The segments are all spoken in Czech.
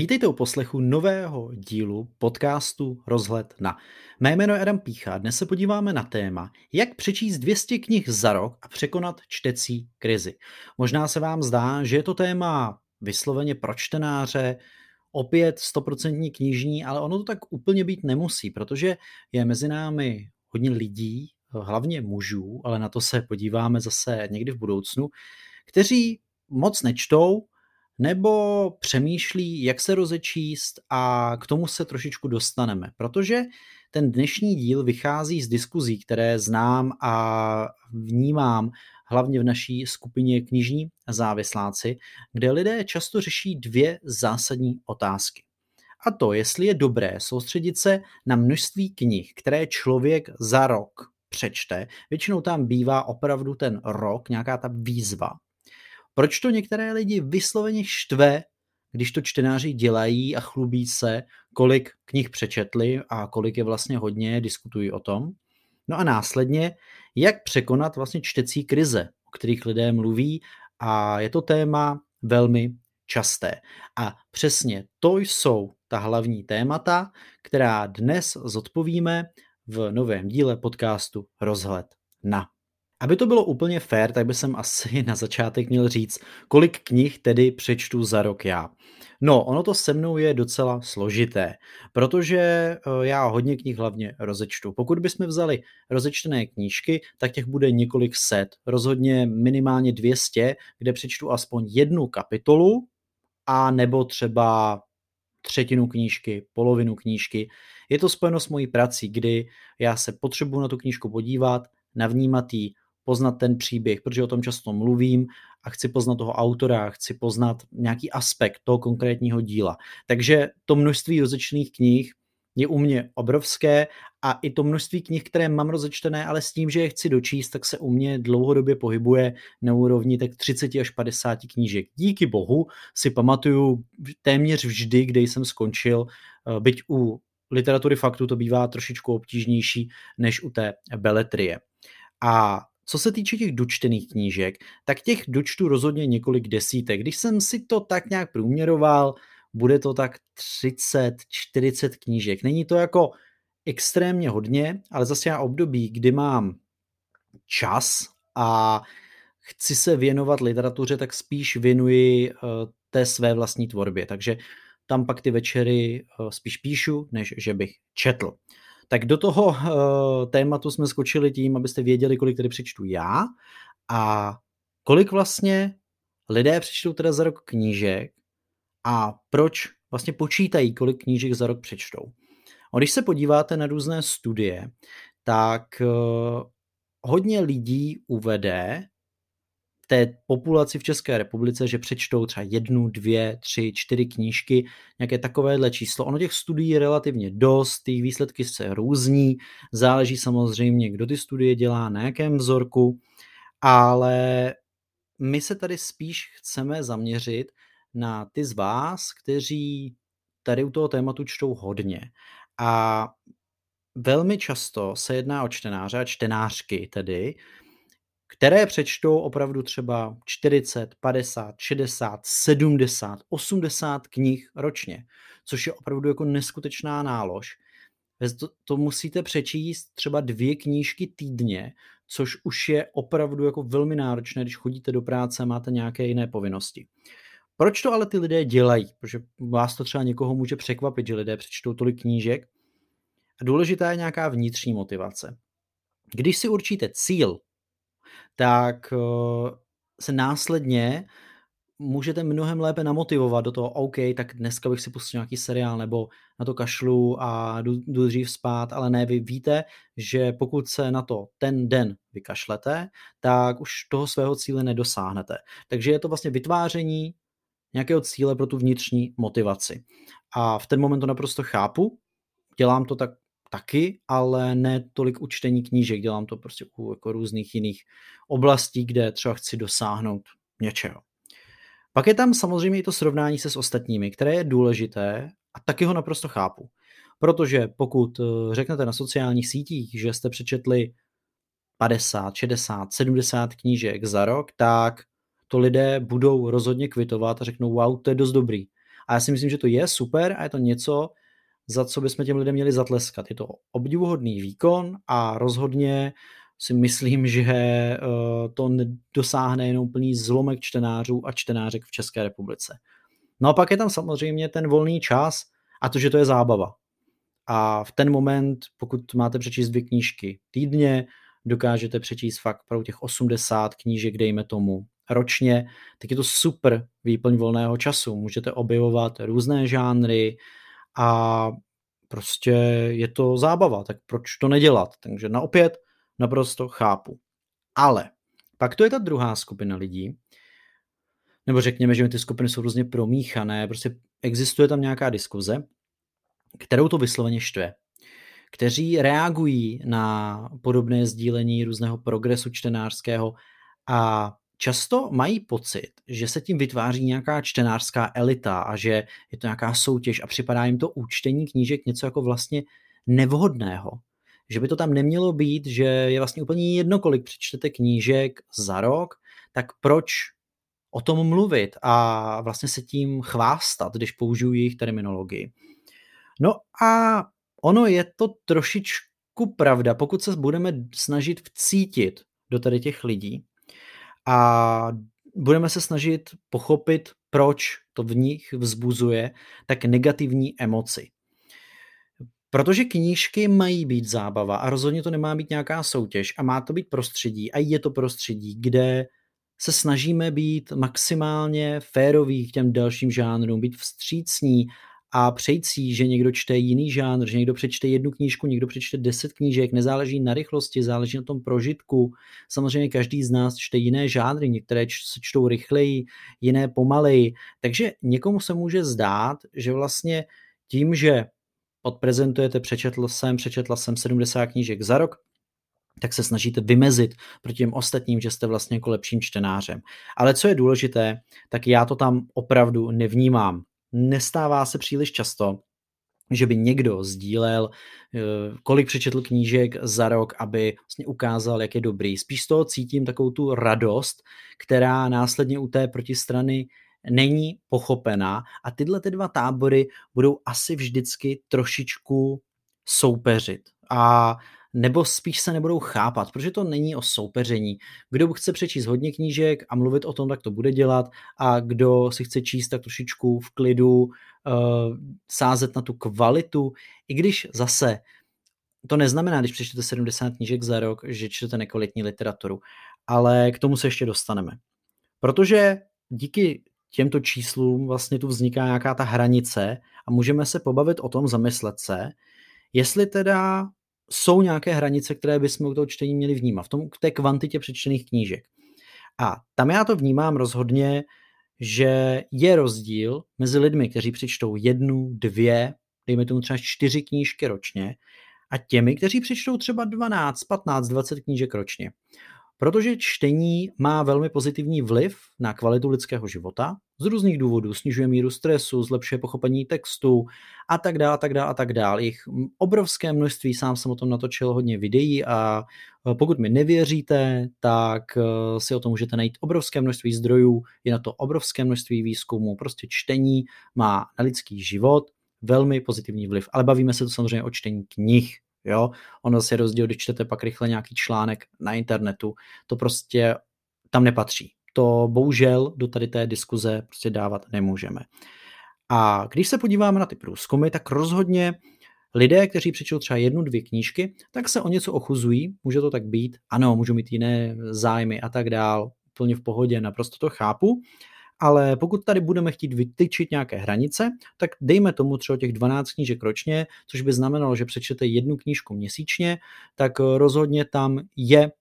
Vítejte u poslechu nového dílu podcastu Rozhled na. Mé jméno je Adam Pícha. Dnes se podíváme na téma, jak přečíst 200 knih za rok a překonat čtecí krizi. Možná se vám zdá, že je to téma vysloveně pro čtenáře, opět 100% knižní, ale ono to tak úplně být nemusí, protože je mezi námi hodně lidí, hlavně mužů, ale na to se podíváme zase někdy v budoucnu, kteří moc nečtou, nebo přemýšlí, jak se rozečíst a k tomu se trošičku dostaneme, protože ten dnešní díl vychází z diskuzí, které znám a vnímám hlavně v naší skupině knižní závisláci, kde lidé často řeší dvě zásadní otázky. A to, jestli je dobré soustředit se na množství knih, které člověk za rok přečte. Většinou tam bývá opravdu ten rok, nějaká ta výzva, proč to některé lidi vysloveně štve, když to čtenáři dělají a chlubí se, kolik knih přečetli a kolik je vlastně hodně, diskutují o tom. No a následně, jak překonat vlastně čtecí krize, o kterých lidé mluví a je to téma velmi časté. A přesně to jsou ta hlavní témata, která dnes zodpovíme v novém díle podcastu Rozhled na. Aby to bylo úplně fair, tak by jsem asi na začátek měl říct, kolik knih tedy přečtu za rok já. No, ono to se mnou je docela složité, protože eh, já hodně knih hlavně rozečtu. Pokud bychom vzali rozečtené knížky, tak těch bude několik set, rozhodně minimálně 200, kde přečtu aspoň jednu kapitolu, a nebo třeba třetinu knížky, polovinu knížky. Je to spojeno s mojí prací, kdy já se potřebuji na tu knížku podívat, navnímat ji, poznat ten příběh, protože o tom často mluvím a chci poznat toho autora, chci poznat nějaký aspekt toho konkrétního díla. Takže to množství rozečtených knih je u mě obrovské a i to množství knih, které mám rozečtené, ale s tím, že je chci dočíst, tak se u mě dlouhodobě pohybuje na úrovni tak 30 až 50 knížek. Díky bohu si pamatuju téměř vždy, kde jsem skončil, eh, byť u literatury faktu to bývá trošičku obtížnější než u té beletrie. A co se týče těch dočtených knížek, tak těch dočtu rozhodně několik desítek. Když jsem si to tak nějak průměroval, bude to tak 30, 40 knížek. Není to jako extrémně hodně, ale zase já období, kdy mám čas a chci se věnovat literatuře, tak spíš věnuji eh, té své vlastní tvorbě. Takže tam pak ty večery eh, spíš píšu, než že bych četl. Tak do toho uh, tématu jsme skočili tím, abyste věděli, kolik tedy přečtu já a kolik vlastně lidé přečtou teda za rok knížek a proč vlastně počítají, kolik knížek za rok přečtou. A když se podíváte na různé studie, tak uh, hodně lidí uvede, té populaci v České republice, že přečtou třeba jednu, dvě, tři, čtyři knížky, nějaké takovéhle číslo. Ono těch studií je relativně dost, ty výsledky se různí, záleží samozřejmě, kdo ty studie dělá, na jakém vzorku, ale my se tady spíš chceme zaměřit na ty z vás, kteří tady u toho tématu čtou hodně. A velmi často se jedná o čtenáře a čtenářky tedy, které přečtou opravdu třeba 40, 50, 60, 70, 80 knih ročně, což je opravdu jako neskutečná nálož. To, to musíte přečíst třeba dvě knížky týdně, což už je opravdu jako velmi náročné, když chodíte do práce a máte nějaké jiné povinnosti. Proč to ale ty lidé dělají? Protože vás to třeba někoho může překvapit, že lidé přečtou tolik knížek. A důležitá je nějaká vnitřní motivace. Když si určíte cíl, tak eh, se následně můžete mnohem lépe namotivovat do toho, OK, tak dneska bych si pustil nějaký seriál nebo na to kašlu a jdu, jdu dřív spát, ale ne, vy víte, že pokud se na to ten den vykašlete, tak už toho svého cíle nedosáhnete. Takže je to vlastně vytváření nějakého cíle pro tu vnitřní motivaci. A v ten moment to naprosto chápu, dělám to tak taky, ale ne tolik u čtení knížek, dělám to prostě u jako různých jiných oblastí, kde třeba chci dosáhnout něčeho. Pak je tam samozřejmě i to srovnání se s ostatními, které je důležité a taky ho naprosto chápu. Protože pokud eh, řeknete na sociálních sítích, že jste přečetli 50, 60, 70 knížek za rok, tak to lidé budou rozhodně kvitovat a řeknou, wow, to je dost dobrý. A já si myslím, že to je super a je to něco, za co bychom těm lidem měli zatleskat. Je to obdivuhodný výkon a rozhodně si myslím, že eh, to dosáhne jenom plný zlomek čtenářů a čtenářek v České republice. No a pak je tam samozřejmě ten volný čas a to, že to je zábava. A v ten moment, pokud máte přečíst dvě knížky týdně, dokážete přečíst fakt pro těch 80 knížek, dejme tomu, ročně, tak je to super výplň volného času. Můžete objevovat různé žánry a prostě je to zábava, tak proč to nedělat? Takže na opět naprosto chápu. Ale pak to je ta druhá skupina lidí, nebo řekněme, že ty skupiny jsou různě promíchané, prostě existuje tam nějaká diskuze, kterou to vysloveně štve, kteří reagují na podobné sdílení různého progresu čtenářského a často mají pocit, že se tím vytváří nějaká čtenářská elita a že je to nějaká soutěž a připadá jim to účtení knížek něco jako vlastně nevhodného. Že by to tam nemělo být, že je vlastně úplně jedno, kolik přečtete knížek za rok, tak proč o tom mluvit a vlastně se tím chvástat, když použiju jejich terminologii. No a ono je to trošičku pravda, pokud se budeme snažit vcítit do tady těch lidí a budeme se snažit pochopit, proč to v nich vzbuzuje tak negativní emoci. Protože knížky mají být zábava a rozhodně to nemá být nějaká soutěž a má to být prostředí a je to prostředí, kde se snažíme být maximálně féroví k těm dalším žánrům, být vstřícní a přejít si, že někdo čte jiný žánr, že někdo přečte jednu knížku, někdo přečte deset knížek, nezáleží na rychlosti, záleží na tom prožitku. Samozřejmě každý z nás čte jiné žánry, některé se čtou rychleji, jiné pomaleji. Takže někomu se může zdát, že vlastně tím, že odprezentujete, přečetl jsem, přečetla jsem 70 knížek za rok, tak se snažíte vymezit proti těm ostatním, že jste vlastně jako lepším čtenářem. Ale co je důležité, tak já to tam opravdu nevnímám. Nestává se příliš často, že by někdo sdílel, eh, kolik přečetl knížek za rok, aby vlastně ukázal, jak je dobrý. Spíš z toho cítím takovou tu radost, která následně u té protistrany není pochopená a tyhle ty dva tábory budou asi vždycky trošičku soupeřit. A nebo spíš se nebudou chápat, protože to není o soupeření. Kdo chce přečíst hodně knížek a mluvit o tom, tak to bude dělat a kdo si chce číst tak trošičku v klidu, uh, sázet na tu kvalitu, i když zase to neznamená, když přečtete 70 knížek za rok, že čtete nekvalitní literaturu, ale k tomu se ještě dostaneme. Protože díky těmto číslům vlastně tu vzniká nějaká ta hranice a můžeme se pobavit o tom, zamyslet se, jestli teda jsou nějaké hranice, které bychom u toho čtení měli vnímat, v tom, v té kvantitě přečtených knížek. A tam já to vnímám rozhodně, že je rozdíl mezi lidmi, kteří přečtou jednu, dvě, dejme tomu třeba čtyři knížky ročně, a těmi, kteří přečtou třeba 12, 15, 20 knížek ročně. Protože čtení má velmi pozitivní vliv na kvalitu lidského života z různých důvodů. Snižuje míru stresu, zlepšuje pochopení textu a tak dále, a tak dále, a tak dále. Jich obrovské množství, sám jsem o tom natočil hodně videí a e, pokud mi nevěříte, tak e, si o tom můžete najít obrovské množství zdrojů, je na to obrovské množství výzkumů. Prostě čtení má na lidský život velmi pozitivní vliv. Ale bavíme se to samozřejmě o čtení knih, Jo? Ono se rozdíl, když čtete pak rychle nějaký článek na internetu, to prostě tam nepatří. To bohužel do tady té diskuze prostě dávat nemůžeme. A když se podíváme na ty průzkumy, tak rozhodně lidé, kteří přečtou třeba jednu, dvě knížky, tak se o něco ochuzují, může to tak být, ano, můžou mít jiné zájmy a tak dál, úplně v pohodě, naprosto to chápu, ale pokud tady budeme chtít vytyčit nějaké hranice, tak dejme tomu třeba těch 12 knížek ročně, což by znamenalo, že přečtete jednu knížku měsíčně, tak rozhodně tam je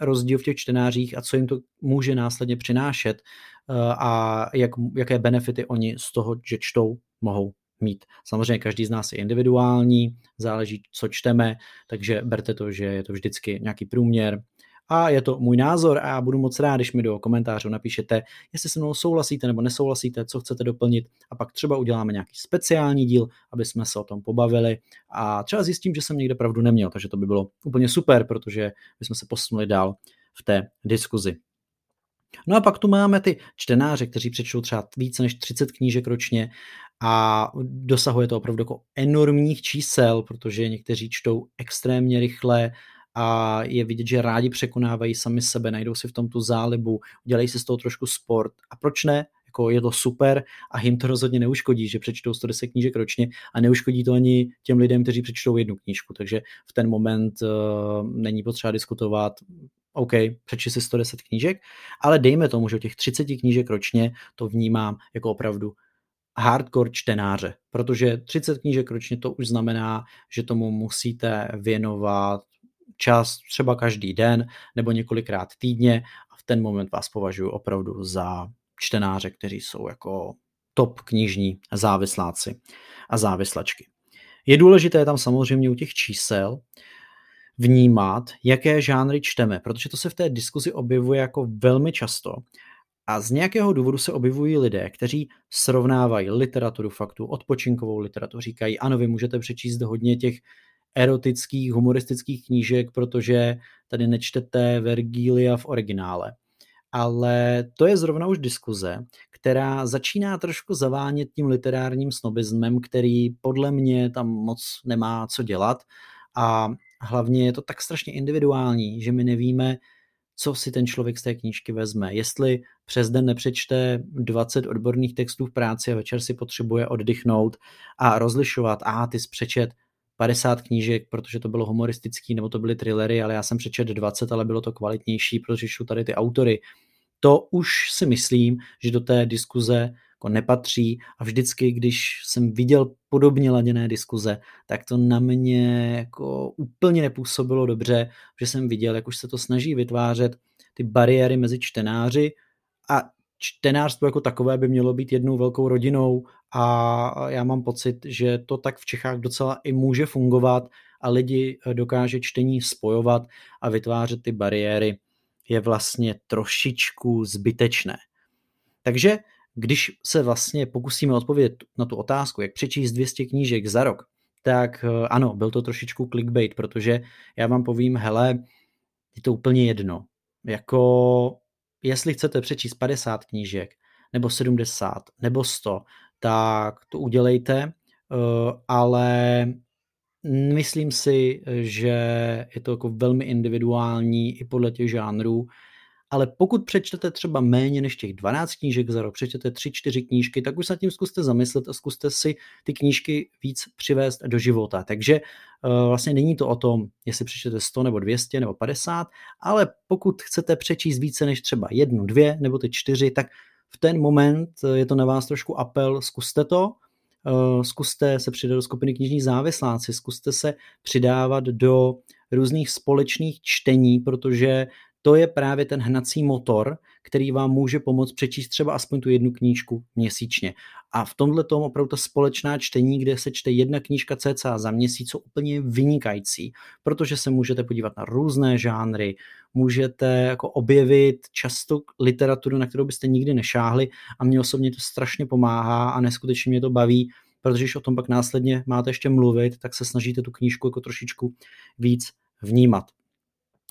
rozdíl v těch čtenářích a co jim to může následně přinášet eh, a jak, jaké benefity oni z toho, že čtou, mohou mít. Samozřejmě každý z nás je individuální, záleží, co čteme, takže berte to, že je to vždycky nějaký průměr, a je to můj názor a já budu moc rád, když mi do komentářů napíšete, jestli se mnou souhlasíte nebo nesouhlasíte, co chcete doplnit a pak třeba uděláme nějaký speciální díl, aby jsme se o tom pobavili a třeba zjistím, že jsem někde pravdu neměl, takže to by bylo úplně super, protože bychom se posunuli dál v té diskuzi. No a pak tu máme ty čtenáře, kteří přečtou třeba více než 30 knížek ročně a dosahuje to opravdu jako enormních čísel, protože někteří čtou extrémně rychle a je vidět, že rádi překonávají sami sebe, najdou si v tom tu zálibu, dělají si z toho trošku sport. A proč ne? Jako je to super a jim to rozhodně neuškodí, že přečtou 110 knížek ročně a neuškodí to ani těm lidem, kteří přečtou jednu knížku. Takže v ten moment uh, není potřeba diskutovat, OK, přečti si 110 knížek, ale dejme tomu, že těch 30 knížek ročně to vnímám jako opravdu hardcore čtenáře, protože 30 knížek ročně to už znamená, že tomu musíte věnovat čas třeba každý den nebo několikrát týdně a v ten moment vás považuji opravdu za čtenáře, kteří jsou jako top knižní závisláci a závislačky. Je důležité tam samozřejmě u těch čísel vnímat, jaké žánry čteme, protože to se v té diskuzi objevuje jako velmi často a z nějakého důvodu se objevují lidé, kteří srovnávají literaturu faktu, odpočinkovou literaturu, říkají, ano, vy můžete přečíst hodně těch erotických, humoristických knížek, protože tady nečtete Vergília v originále. Ale to je zrovna už diskuze, která začíná trošku zavánět tím literárním snobismem, který podle mě tam moc nemá co dělat a hlavně je to tak strašně individuální, že my nevíme, co si ten člověk z té knížky vezme. Jestli přes den nepřečte 20 odborných textů v práci a večer si potřebuje oddychnout a rozlišovat, a ty jsi přečet 50 knížek, protože to bylo humoristický, nebo to byly thrillery, ale já jsem přečet 20, ale bylo to kvalitnější, protože šlu tady ty autory. To už si myslím, že do té diskuze jako nepatří a vždycky, když jsem viděl podobně laděné diskuze, tak to na mě jako úplně nepůsobilo dobře, že jsem viděl, jak už se to snaží vytvářet ty bariéry mezi čtenáři a čtenářstvo jako takové by mělo být jednou velkou rodinou a já mám pocit, že to tak v Čechách docela i může fungovat a lidi dokáže čtení spojovat a vytvářet ty bariéry je vlastně trošičku zbytečné. Takže když se vlastně pokusíme odpovědět na tu otázku, jak přečíst 200 knížek za rok, tak eh, ano, byl to trošičku clickbait, protože já vám povím, hele, je to úplně jedno. Jako, jestli chcete přečíst 50 knížek, nebo 70, nebo 100, tak to udělejte, eh, ale myslím si, že je to jako velmi individuální i podle těch žánrů ale pokud přečtete třeba méně než těch 12 knížek za rok, přečtete 3-4 knížky, tak už se tím zkuste zamyslet a zkuste si ty knížky víc přivést do života. Takže uh, vlastně není to o tom, jestli přečtete 100 nebo 200 nebo 50, ale pokud chcete přečíst více než třeba jednu, dvě nebo ty čtyři, tak v ten moment eh, je to na vás trošku apel, zkuste to, uh, zkuste se přidat do skupiny knižní závisláci, zkuste se přidávat do různých společných čtení, protože to je právě ten hnací motor, který vám může pomoct přečíst třeba aspoň tu jednu knížku měsíčně. A v tomhle tom opravdu ta společná čtení, kde se čte jedna knížka cca za měsíc, jsou úplně vynikající, protože se můžete podívat na různé žánry, můžete jako objevit často literaturu, na kterou byste nikdy nešáhli a mě osobně to strašně pomáhá a neskutečně mě to baví, protože když o tom pak následně máte ještě mluvit, tak se snažíte tu knížku jako trošičku víc vnímat.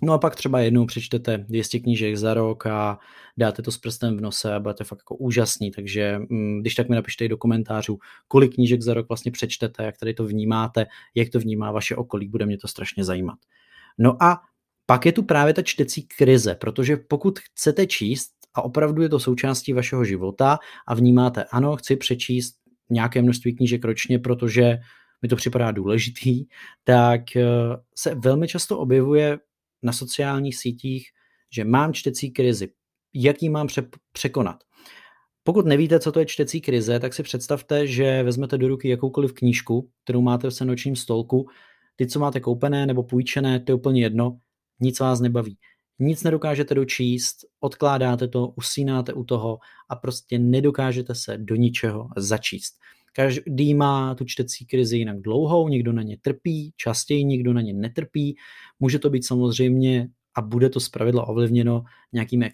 No a pak třeba jednou přečtete 200 knížek za rok a dáte to s prstem v nose a budete fakt jako úžasný, takže mm, když tak mi napište i do komentářů, kolik knížek za rok vlastně přečtete, jak tady to vnímáte, jak to vnímá vaše okolí, bude mě to strašně zajímat. No a pak je tu právě ta čtecí krize, protože pokud chcete číst a opravdu je to součástí vašeho života a vnímáte, ano, chci přečíst nějaké množství knížek ročně, protože mi to připadá důležitý, tak eh, se velmi často objevuje na sociálních sítích, že mám čtecí krizi, jak ji mám pře- překonat. Pokud nevíte, co to je čtecí krize, tak si představte, že vezmete do ruky jakoukoliv knížku, kterou máte v senočním stolku, ty, co máte koupené nebo půjčené, to je úplně jedno, nic vás nebaví. Nic nedokážete dočíst, odkládáte to, usínáte u toho a prostě nedokážete se do ničeho začíst. Každý má tu čtecí krizi jinak dlouhou, někdo na ně trpí, častěji někdo na ně netrpí. Může to být samozřejmě a bude to zpravidla ovlivněno nějakými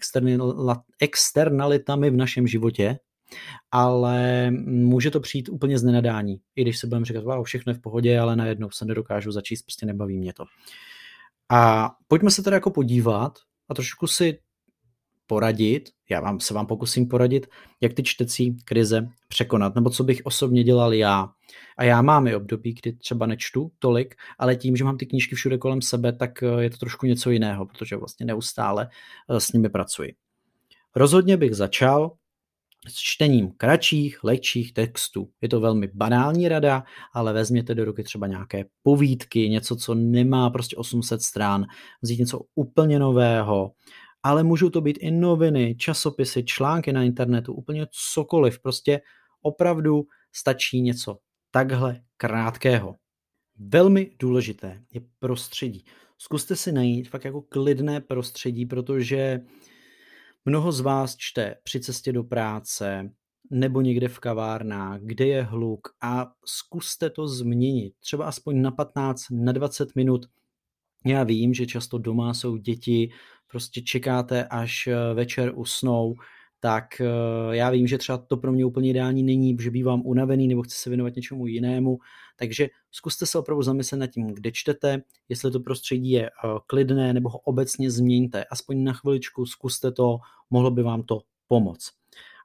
externalitami v našem životě, ale může to přijít úplně z nenadání. I když se budeme říkat, wow, všechno je v pohodě, ale najednou se nedokážu začít, prostě nebaví mě to. A pojďme se teda jako podívat a trošku si poradit, já vám se vám pokusím poradit, jak ty čtecí krize překonat, nebo co bych osobně dělal já. A já mám i období, kdy třeba nečtu tolik, ale tím, že mám ty knížky všude kolem sebe, tak je to trošku něco jiného, protože vlastně neustále s nimi pracuji. Rozhodně bych začal s čtením kratších, lehčích textů. Je to velmi banální rada, ale vezměte do ruky třeba nějaké povídky, něco, co nemá prostě 800 strán, vzít něco úplně nového, ale můžou to být i noviny, časopisy, články na internetu, úplně cokoliv. Prostě opravdu stačí něco takhle krátkého. Velmi důležité je prostředí. Zkuste si najít fakt jako klidné prostředí, protože Mnoho z vás čte při cestě do práce nebo někde v kavárnách, kde je hluk a zkuste to změnit. Třeba aspoň na 15, na 20 minut. Já vím, že často doma jsou děti, prostě čekáte, až eh, večer usnou, tak eh, já vím, že třeba to pro mě úplně ideální není, že bývám unavený nebo chci se věnovat něčemu jinému, takže zkuste se opravdu zamyslet nad tím, kde čtete, jestli to prostředí je eh, klidné nebo ho obecně změňte, aspoň na chviličku zkuste to, mohlo by vám to pomoct.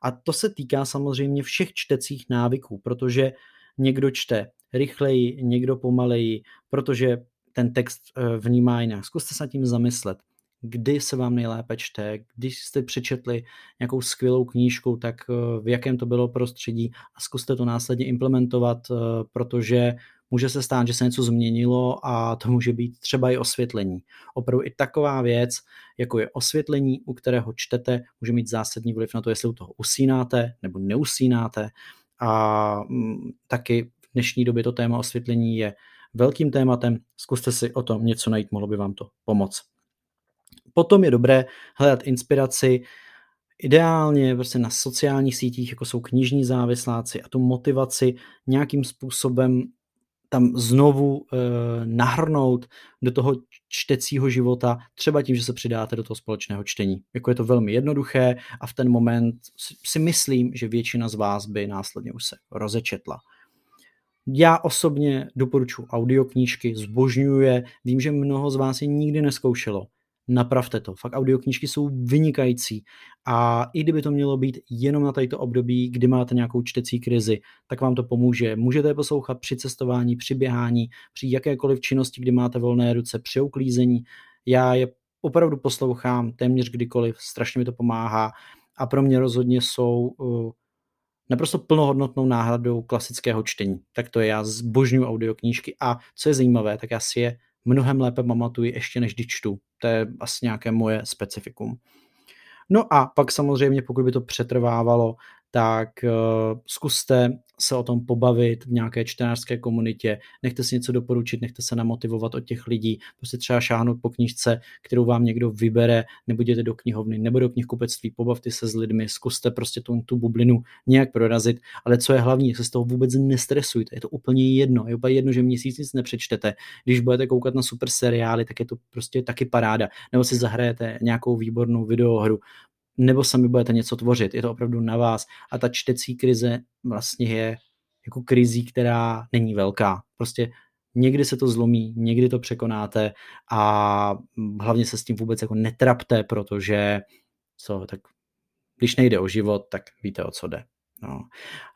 A to se týká samozřejmě všech čtecích návyků, protože někdo čte rychleji, někdo pomaleji, protože ten text vnímá jinak. Zkuste se nad tím zamyslet kdy se vám nejlépe čte, když jste přečetli nějakou skvělou knížku, tak eh, v jakém to bylo prostředí a zkuste to následně implementovat, eh, protože může se stát, že se něco změnilo a to může být třeba i osvětlení. Opravdu i taková věc, jako je osvětlení, u kterého čtete, může mít zásadní vliv na to, jestli u toho usínáte nebo neusínáte. A mm, taky v dnešní době to téma osvětlení je velkým tématem. Zkuste si o tom něco najít, mohlo by vám to pomoct. Potom je dobré hledat inspiraci ideálně prostě na sociálních sítích, jako jsou knižní závisláci a tu motivaci nějakým způsobem tam znovu e, nahrnout do toho čtecího života, třeba tím, že se přidáte do toho společného čtení. Jako je to velmi jednoduché a v ten moment si myslím, že většina z vás by následně už se rozečetla. Já osobně doporučuji audioknížky, zbožňuji je, vím, že mnoho z vás je nikdy neskoušelo napravte to. Fakt audioknížky jsou vynikající a i kdyby to mělo být jenom na tato období, kdy máte nějakou čtecí krizi, tak vám to pomůže. Můžete je poslouchat při cestování, při běhání, při jakékoliv činnosti, kdy máte volné ruce, při uklízení. Já je opravdu poslouchám téměř kdykoliv, strašně mi to pomáhá a pro mě rozhodně jsou uh, naprosto plnohodnotnou náhradou klasického čtení. Tak to je, já zbožňuji audioknížky a co je zajímavé, tak já si je mnohem lépe pamatuji ještě než když čtu. To je asi nějaké moje specifikum. No a pak samozřejmě, pokud by to přetrvávalo, tak uh, zkuste se o tom pobavit v nějaké čtenářské komunitě, nechte si něco doporučit, nechte se namotivovat od těch lidí, prostě třeba šáhnout po knížce, kterou vám někdo vybere, nebo jděte do knihovny, nebo do knihkupectví, pobavte se s lidmi, zkuste prostě tu, tu bublinu nějak prorazit, ale co je hlavní, se z toho vůbec nestresujte, je to úplně jedno, je úplně jedno, že měsíc nic nepřečtete, když budete koukat na super seriály, tak je to prostě taky paráda, nebo si zahrajete nějakou výbornou videohru, nebo sami budete něco tvořit. Je to opravdu na vás. A ta čtecí krize vlastně je jako krizí, která není velká. Prostě někdy se to zlomí, někdy to překonáte a hlavně se s tím vůbec jako netrapte, protože co, tak když nejde o život, tak víte, o co jde. No,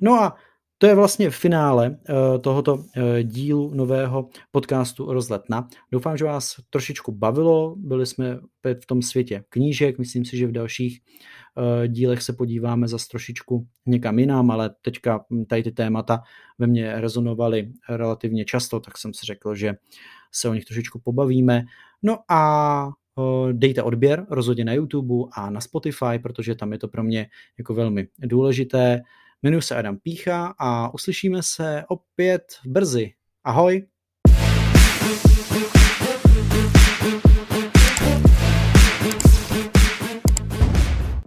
no a to je vlastně finále eh, tohoto eh, dílu nového podcastu Rozletna. Doufám, že vás trošičku bavilo, byli jsme v tom světě knížek, myslím si, že v dalších eh, dílech se podíváme zase trošičku někam jinam, ale teďka tady ty témata ve mně rezonovaly relativně často, tak jsem si řekl, že se o nich trošičku pobavíme. No a dejte odběr rozhodně na YouTube a na Spotify, protože tam je to pro mě jako velmi důležité. Jmenuji se Adam Pícha a uslyšíme se opět brzy. Ahoj! thank you